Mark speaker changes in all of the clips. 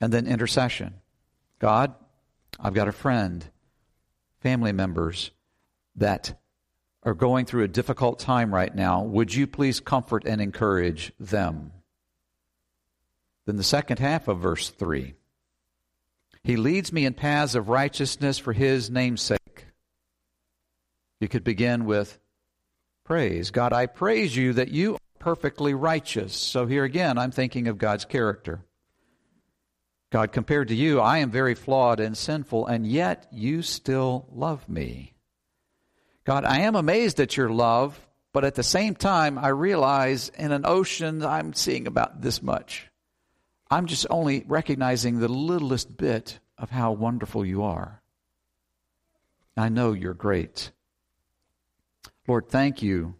Speaker 1: And then intercession. God, I've got a friend, family members that are going through a difficult time right now. Would you please comfort and encourage them? Then the second half of verse 3 He leads me in paths of righteousness for his name's sake. You could begin with praise. God, I praise you that you are perfectly righteous. So here again, I'm thinking of God's character. God, compared to you, I am very flawed and sinful, and yet you still love me. God, I am amazed at your love, but at the same time, I realize in an ocean, I'm seeing about this much. I'm just only recognizing the littlest bit of how wonderful you are. I know you're great. Lord, thank you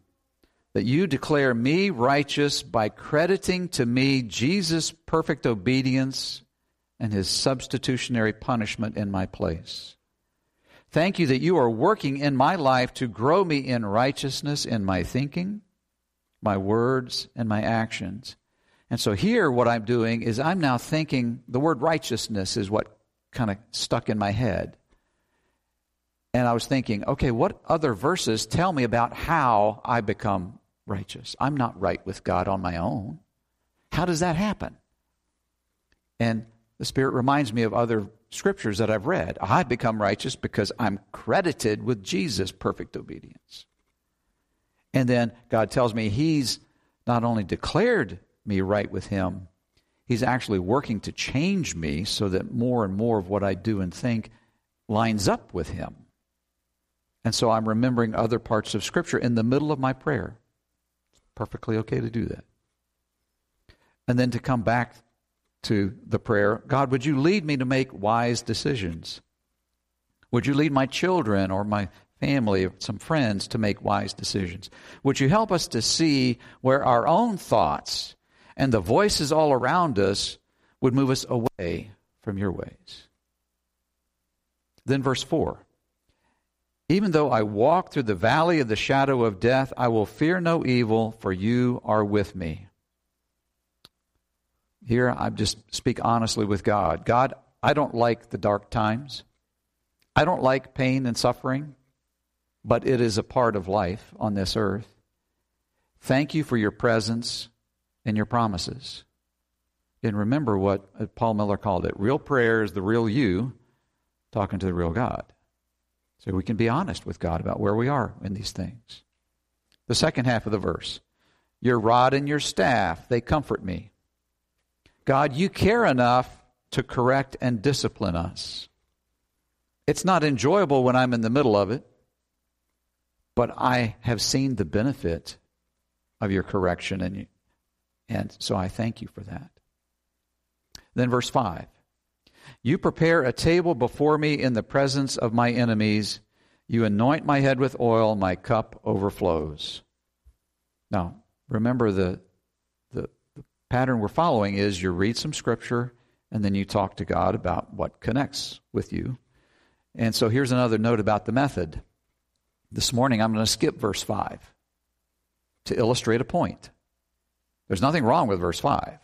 Speaker 1: that you declare me righteous by crediting to me Jesus' perfect obedience and his substitutionary punishment in my place. Thank you that you are working in my life to grow me in righteousness in my thinking, my words, and my actions. And so here, what I'm doing is I'm now thinking the word righteousness is what kind of stuck in my head. And I was thinking, okay, what other verses tell me about how I become righteous? I'm not right with God on my own. How does that happen? And the Spirit reminds me of other scriptures that I've read. I become righteous because I'm credited with Jesus' perfect obedience. And then God tells me He's not only declared me right with Him, He's actually working to change me so that more and more of what I do and think lines up with Him. And so I'm remembering other parts of Scripture in the middle of my prayer. It's perfectly okay to do that. And then to come back to the prayer God, would you lead me to make wise decisions? Would you lead my children or my family or some friends to make wise decisions? Would you help us to see where our own thoughts and the voices all around us would move us away from your ways? Then, verse 4 Even though I walk through the valley of the shadow of death, I will fear no evil, for you are with me. Here, I just speak honestly with God. God, I don't like the dark times. I don't like pain and suffering, but it is a part of life on this earth. Thank you for your presence and your promises. And remember what Paul Miller called it real prayer is the real you talking to the real God. So we can be honest with God about where we are in these things. The second half of the verse Your rod and your staff, they comfort me. God, you care enough to correct and discipline us. It's not enjoyable when I'm in the middle of it, but I have seen the benefit of your correction, and, and so I thank you for that. Then, verse 5 You prepare a table before me in the presence of my enemies. You anoint my head with oil, my cup overflows. Now, remember the pattern we're following is you read some scripture and then you talk to God about what connects with you. And so here's another note about the method. This morning I'm going to skip verse 5 to illustrate a point. There's nothing wrong with verse 5.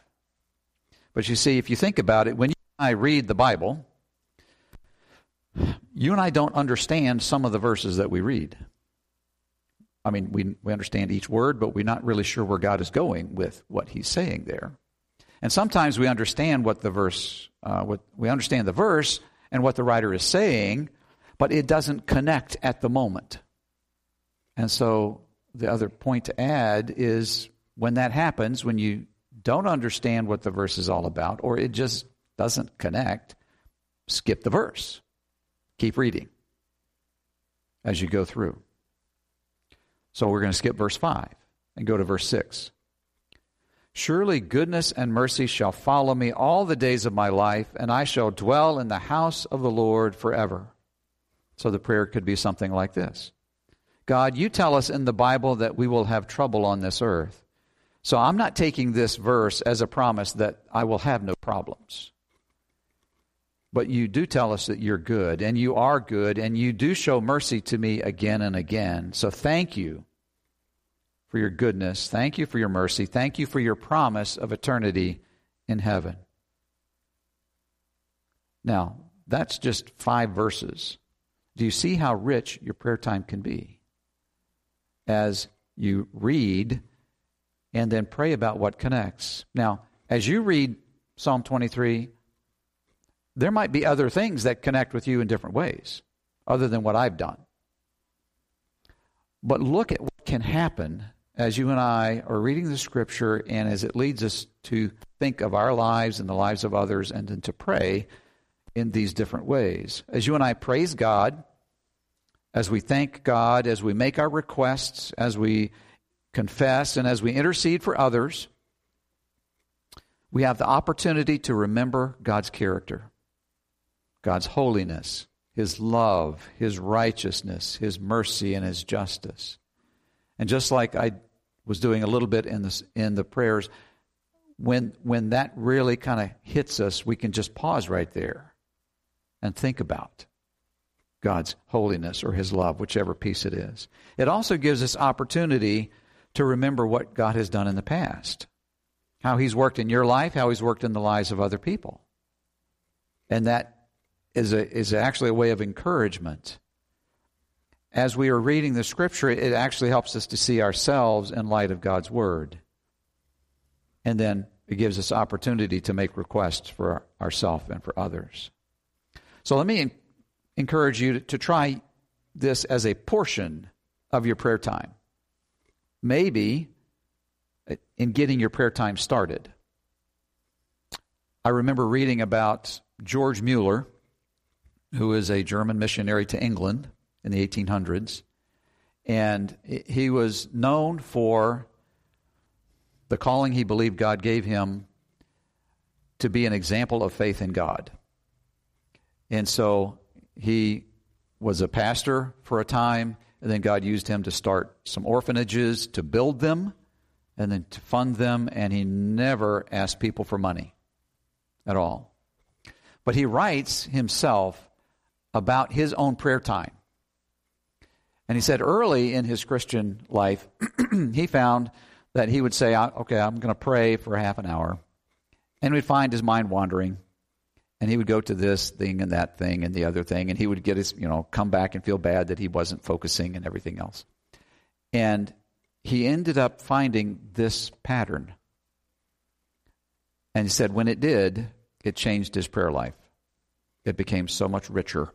Speaker 1: But you see, if you think about it, when you and I read the Bible, you and I don't understand some of the verses that we read. I mean, we, we understand each word, but we're not really sure where God is going with what he's saying there. And sometimes we understand what the verse, uh, what, we understand the verse and what the writer is saying, but it doesn't connect at the moment. And so the other point to add is when that happens, when you don't understand what the verse is all about, or it just doesn't connect, skip the verse. Keep reading as you go through. So we're going to skip verse 5 and go to verse 6. Surely goodness and mercy shall follow me all the days of my life, and I shall dwell in the house of the Lord forever. So the prayer could be something like this God, you tell us in the Bible that we will have trouble on this earth. So I'm not taking this verse as a promise that I will have no problems. But you do tell us that you're good, and you are good, and you do show mercy to me again and again. So thank you for your goodness. Thank you for your mercy. Thank you for your promise of eternity in heaven. Now, that's just five verses. Do you see how rich your prayer time can be? As you read and then pray about what connects. Now, as you read Psalm 23, there might be other things that connect with you in different ways, other than what I've done. But look at what can happen as you and I are reading the scripture and as it leads us to think of our lives and the lives of others and then to pray in these different ways. As you and I praise God, as we thank God, as we make our requests, as we confess, and as we intercede for others, we have the opportunity to remember God's character, God's holiness, His love, His righteousness, His mercy, and His justice. And just like I was doing a little bit in the, in the prayers, when, when that really kind of hits us, we can just pause right there and think about God's holiness or His love, whichever piece it is. It also gives us opportunity to remember what God has done in the past, how He's worked in your life, how He's worked in the lives of other people. And that is, a, is actually a way of encouragement. As we are reading the Scripture, it actually helps us to see ourselves in light of God's Word. And then it gives us opportunity to make requests for ourselves and for others. So let me encourage you to, to try this as a portion of your prayer time maybe uh, in getting your prayer time started. I remember reading about George Mueller, who is a German missionary to England in the 1800s, and he was known for the calling he believed God gave him to be an example of faith in God. And so he was a pastor for a time. And then God used him to start some orphanages, to build them, and then to fund them. And he never asked people for money at all. But he writes himself about his own prayer time. And he said early in his Christian life, he found that he would say, Okay, I'm going to pray for half an hour. And we'd find his mind wandering. And he would go to this thing and that thing and the other thing. And he would get his you know come back and feel bad that he wasn't focusing and everything else. And he ended up finding this pattern. And he said when it did it changed his prayer life. It became so much richer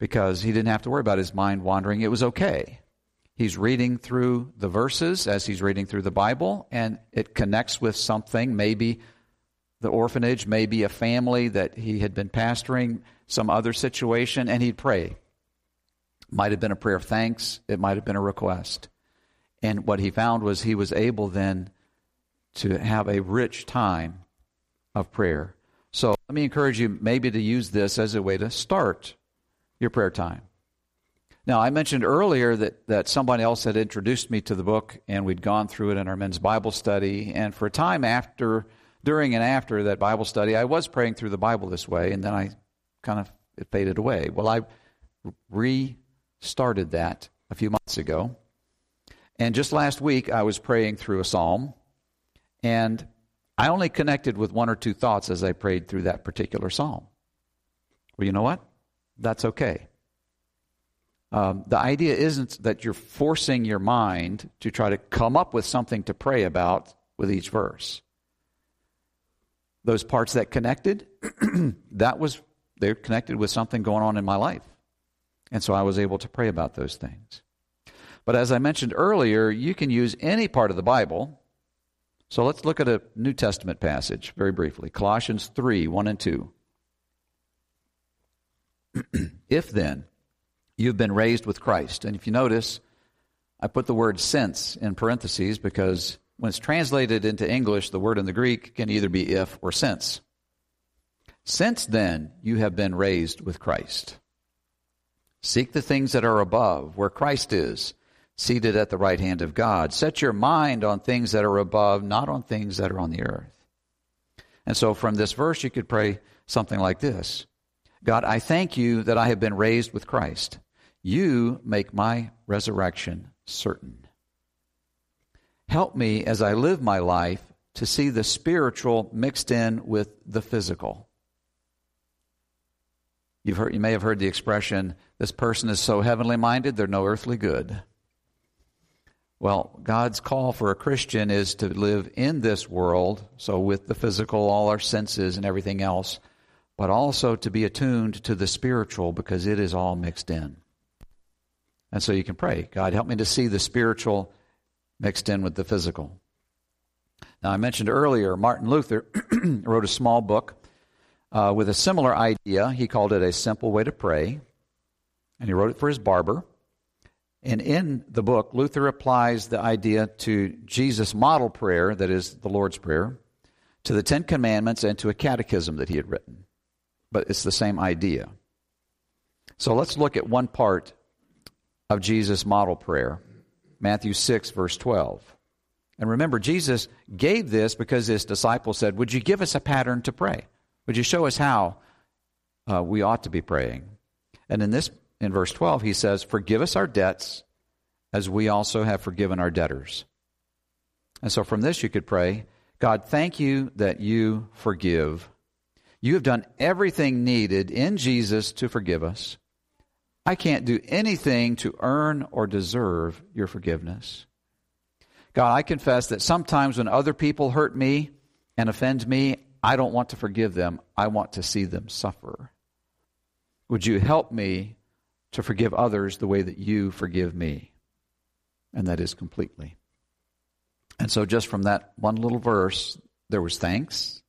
Speaker 1: because he didn't have to worry about his mind wandering it was okay he's reading through the verses as he's reading through the bible and it connects with something maybe the orphanage, maybe a family that he had been pastoring, some other situation, and he'd pray. Might have been a prayer of thanks, it might have been a request. And what he found was he was able then to have a rich time of prayer. So let me encourage you maybe to use this as a way to start your prayer time. Now, I mentioned earlier that, that somebody else had introduced me to the book, and we'd gone through it in our men's Bible study. And for a time after during and after that Bible study, I was praying through the Bible this way, and then I kind of it faded away. Well, I restarted that a few months ago. And just last week, I was praying through a psalm, and I only connected with one or two thoughts as I prayed through that particular psalm. Well, you know what? That's okay. Um, the idea isn't that you're forcing your mind to try to come up with something to pray about with each verse those parts that connected, that was, they're connected with something going on in my life. And so I was able to pray about those things. But as I mentioned earlier, you can use any part of the Bible. So let's look at a New Testament passage very briefly Colossians 3 1 and 2. if then you've been raised with Christ, and if you notice, I put the word since in parentheses because when it's translated into English, the word in the Greek can either be if or since. Since then, you have been raised with Christ. Seek the things that are above, where Christ is, seated at the right hand of God. Set your mind on things that are above, not on things that are on the earth. And so from this verse, you could pray something like this God, I thank you that I have been raised with Christ. You make my resurrection certain. Help me as I live my life to see the spiritual mixed in with the physical. You've heard, you may have heard the expression, this person is so heavenly minded, they're no earthly good. Well, God's call for a Christian is to live in this world, so with the physical, all our senses and everything else, but also to be attuned to the spiritual because it is all mixed in. And so you can pray, God, help me to see the spiritual mixed in with the physical. Now, I mentioned earlier, Martin Luther wrote a small book uh, with a similar idea. He called it A Simple Way to Pray, and he wrote it for his barber. And in the book, Luther applies the idea to Jesus' model prayer, that is the Lord's Prayer, to the Ten Commandments, and to a catechism that he had written. But it's the same idea. So let's look at one part of Jesus' model prayer Matthew 6, verse 12. And remember, Jesus gave this because his disciples said, Would you give us a pattern to pray? Would you show us how uh, we ought to be praying? And in this, in verse 12, he says, Forgive us our debts as we also have forgiven our debtors. And so from this, you could pray, God, thank you that you forgive. You have done everything needed in Jesus to forgive us. I can't do anything to earn or deserve your forgiveness. God, I confess that sometimes when other people hurt me and offend me, I don't want to forgive them. I want to see them suffer. Would you help me to forgive others the way that you forgive me? And that is completely. And so, just from that one little verse, there was thanks,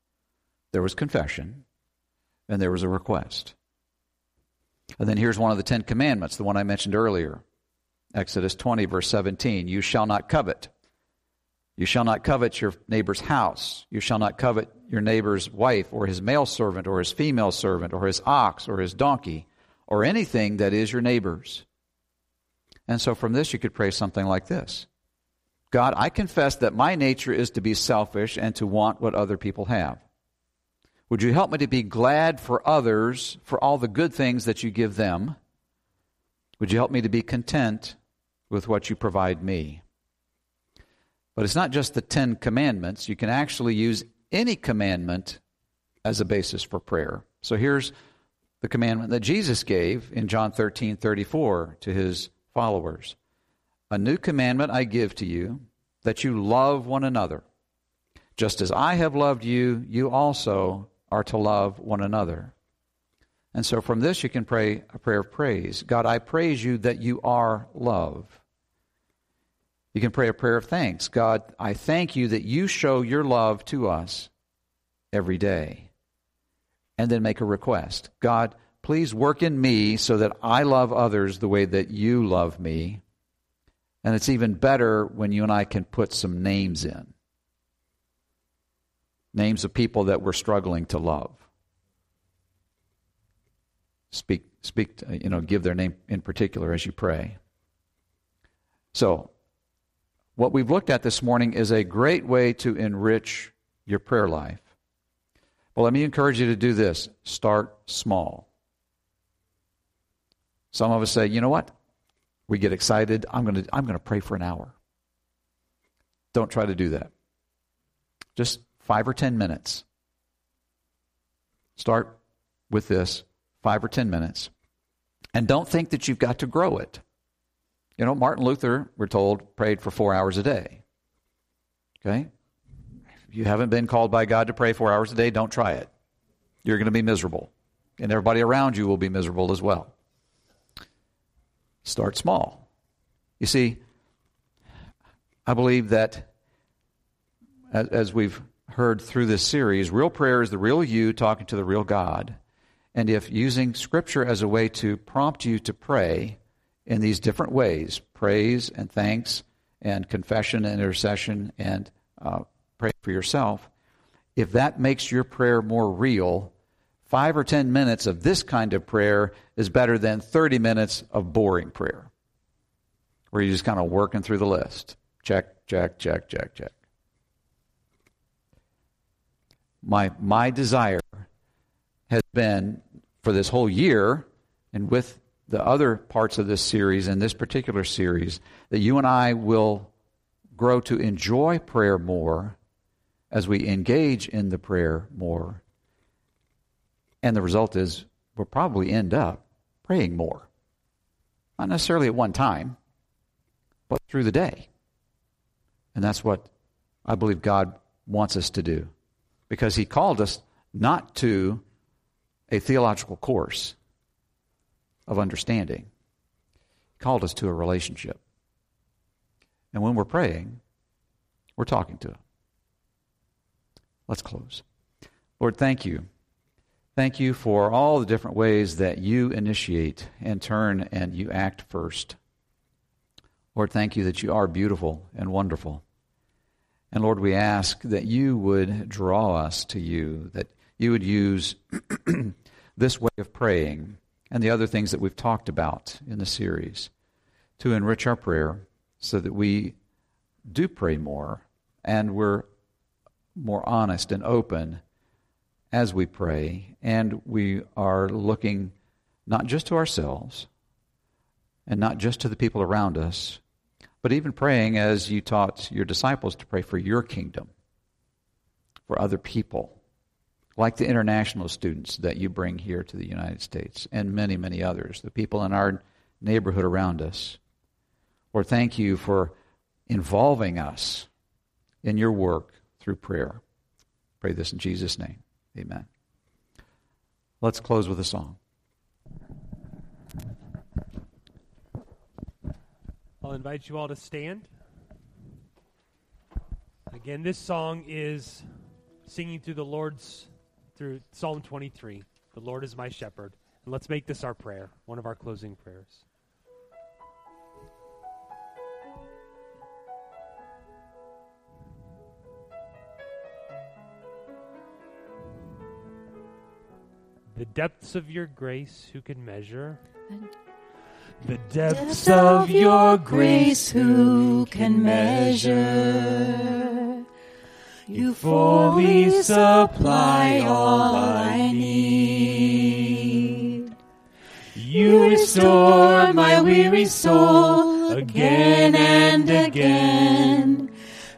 Speaker 1: there was confession, and there was a request. And then here's one of the Ten Commandments, the one I mentioned earlier Exodus 20, verse 17 You shall not covet. You shall not covet your neighbor's house. You shall not covet your neighbor's wife, or his male servant, or his female servant, or his ox, or his donkey, or anything that is your neighbor's. And so from this, you could pray something like this God, I confess that my nature is to be selfish and to want what other people have. Would you help me to be glad for others for all the good things that you give them? Would you help me to be content with what you provide me? But it's not just the Ten Commandments. You can actually use any commandment as a basis for prayer. So here's the commandment that Jesus gave in John 13 34 to his followers A new commandment I give to you, that you love one another. Just as I have loved you, you also are to love one another. And so from this, you can pray a prayer of praise God, I praise you that you are love. You can pray a prayer of thanks God, I thank you that you show your love to us every day. And then make a request God, please work in me so that I love others the way that you love me. And it's even better when you and I can put some names in names of people that we're struggling to love. Speak, speak, you know, give their name in particular as you pray. So, what we've looked at this morning is a great way to enrich your prayer life. Well, let me encourage you to do this start small. Some of us say, you know what? We get excited. I'm going to, I'm going to pray for an hour. Don't try to do that. Just five or ten minutes. Start with this five or ten minutes. And don't think that you've got to grow it. You know, Martin Luther, we're told, prayed for four hours a day. Okay? If you haven't been called by God to pray four hours a day, don't try it. You're going to be miserable. And everybody around you will be miserable as well. Start small. You see, I believe that as, we've heard through this series, real prayer is the real you talking to the real God. And if using Scripture as a way to prompt you to pray in these different ways praise and thanks and confession and intercession and uh, pray for yourself if that makes your prayer more real, five or ten minutes of this kind of prayer is better than 30 minutes of boring prayer, where you're just kind of working through the list. Check, check, check, check, check my, my desire has been for this whole year and with the other parts of this series and this particular series that you and I will grow to enjoy prayer more as we engage in the prayer more. And the result is we'll probably end up praying more. Not necessarily at one time, but through the day. And that's what I believe God wants us to do. Because He called us not to a theological course of understanding, He called us to a relationship. And when we're praying, we're talking to Him. Let's close. Lord, thank you. Thank you for all the different ways that you initiate and turn and you act first. Lord, thank you that you are beautiful and wonderful. And Lord, we ask that you would draw us to you, that you would use this way of praying and the other things that we've talked about in the series to enrich our prayer so that we do pray more and we're more honest and open as we pray, and we are looking not just to ourselves and not just to the people around us, but even praying as you taught your disciples to pray for your kingdom, for other people, like the international students that you bring here to the United States, and many, many others, the people in our neighborhood around us. Lord, thank you for involving us in your work through prayer. Pray this in Jesus' name. Amen. Let's close with a song.
Speaker 2: I'll invite you all to stand. Again, this song is singing through the Lord's through Psalm 23. The Lord is my shepherd. And let's make this our prayer, one of our closing prayers. The depths of your grace, who can measure? The depths of your grace, who can measure? You fully supply all I need. You restore my weary soul again and again,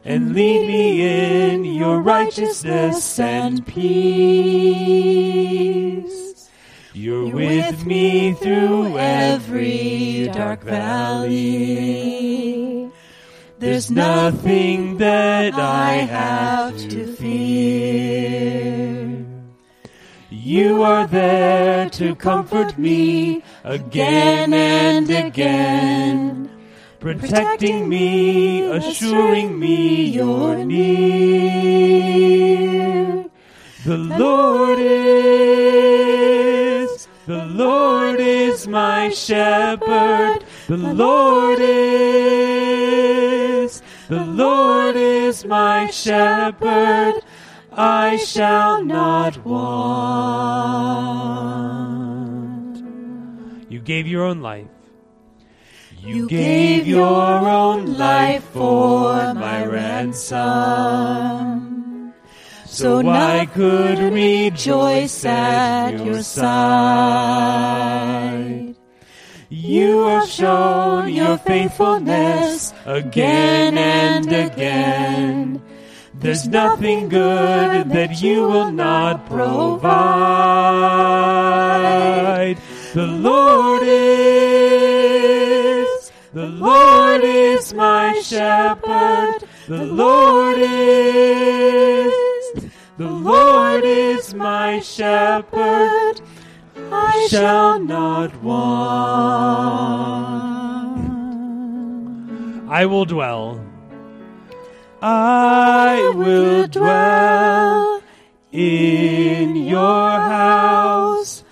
Speaker 2: and lead me in your righteousness and peace. You're with me through every dark valley. There's nothing that I have to fear. You are there to comfort me again and again, protecting me, assuring me you're near. The Lord is, the Lord is my shepherd. The Lord is, the Lord is my shepherd. I shall not want. You gave your own life. You gave your own life for my ransom. So I could rejoice at your side. You have shown your faithfulness again and again. There's nothing good that you will not provide. The Lord is, the Lord is my shepherd. The Lord is, the Lord is my shepherd. I shall not want. I will dwell. I will dwell in your house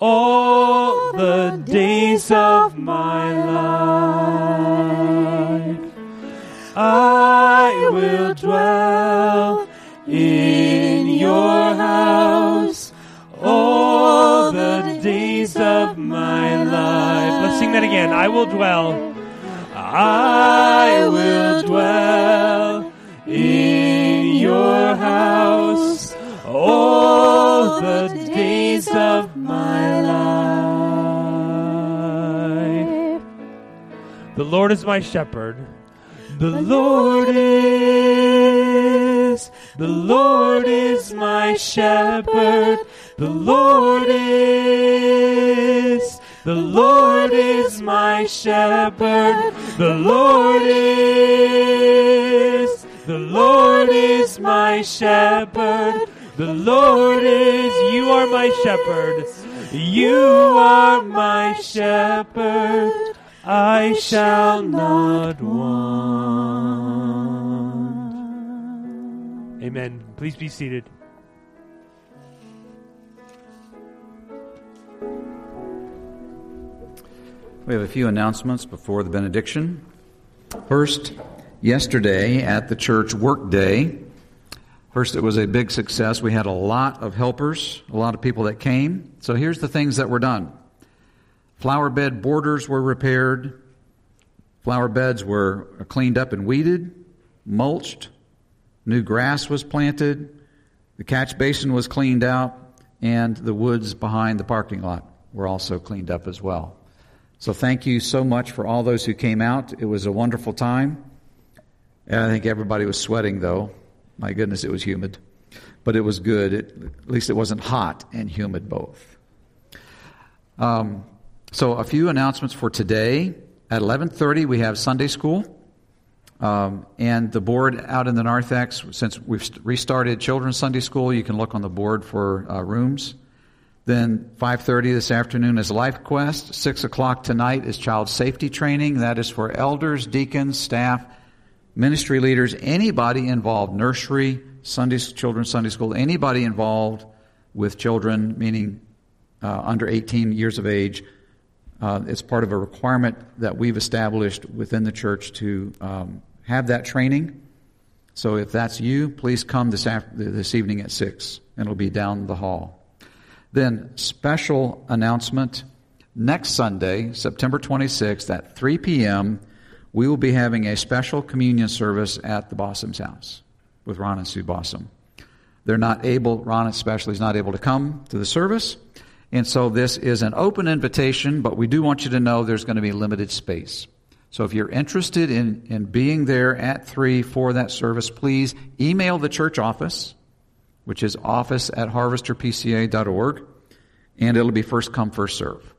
Speaker 2: all the days of my life. I will dwell your house all the days of my life. Let's sing that again. I will dwell. I will dwell in your house all the days of my life. The Lord is my shepherd. The Lord is, the Lord is my shepherd. The Lord is, the Lord is my shepherd. The Lord is, the Lord is my shepherd. The Lord is, you are my shepherd. You are my shepherd. I shall not want. Amen. Please be seated.
Speaker 1: We have a few announcements before the benediction. First, yesterday at the church work day, first it was a big success. We had a lot of helpers, a lot of people that came. So here's the things that were done. Flower bed borders were repaired. Flower beds were cleaned up and weeded, mulched. New grass was planted. The catch basin was cleaned out, and the woods behind the parking lot were also cleaned up as well. So thank you so much for all those who came out. It was a wonderful time. And I think everybody was sweating, though. My goodness, it was humid. But it was good. It, at least it wasn't hot and humid both. Um, so a few announcements for today. At 11:30, we have Sunday school, um, and the board out in the narthex. Since we've restarted children's Sunday school, you can look on the board for uh, rooms. Then 5:30 this afternoon is Life Quest. Six o'clock tonight is Child Safety Training. That is for elders, deacons, staff, ministry leaders, anybody involved, nursery, Sunday, children's Sunday school, anybody involved with children, meaning uh, under 18 years of age. Uh, it's part of a requirement that we've established within the church to um, have that training. So if that's you, please come this, after, this evening at 6, and it'll be down the hall. Then, special announcement next Sunday, September 26th at 3 p.m., we will be having a special communion service at the Bossum's house with Ron and Sue Bossum. They're not able, Ron especially is not able to come to the service. And so this is an open invitation, but we do want you to know there's going to be limited space. So if you're interested in, in being there at 3 for that service, please email the church office which is office at harvesterpca.org, and it'll be first come, first serve.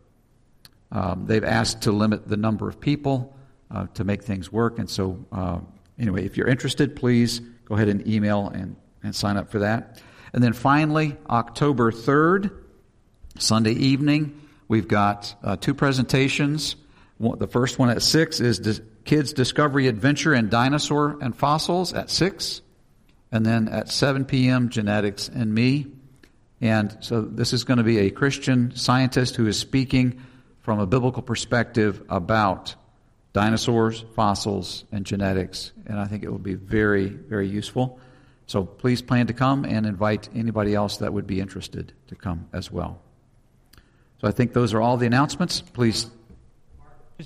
Speaker 1: Um, they've asked to limit the number of people uh, to make things work, and so uh, anyway, if you're interested, please go ahead and email and, and sign up for that. And then finally, October 3rd, Sunday evening, we've got uh, two presentations. The first one at 6 is Kids Discovery Adventure and Dinosaur and Fossils at 6. And then at 7 p.m., genetics and me. And so this is going to be a Christian scientist who is speaking from a biblical perspective about dinosaurs, fossils, and genetics. And I think it will be very, very useful. So please plan to come and invite anybody else that would be interested to come as well. So I think those are all the announcements. Please.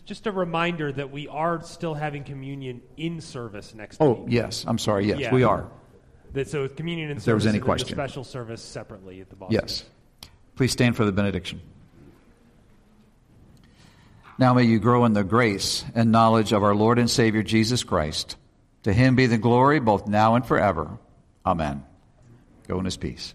Speaker 2: Just a reminder that we are still having communion in service next
Speaker 1: oh,
Speaker 2: week.
Speaker 1: Oh, yes. I'm sorry. Yes, yeah. we are.
Speaker 2: That, so communion in
Speaker 1: if there was any question.
Speaker 2: special service separately at the Boston.
Speaker 1: Yes. Please stand for the benediction. Now may you grow in the grace and knowledge of our Lord and Savior Jesus Christ. To him be the glory both now and forever. Amen. Go in his peace.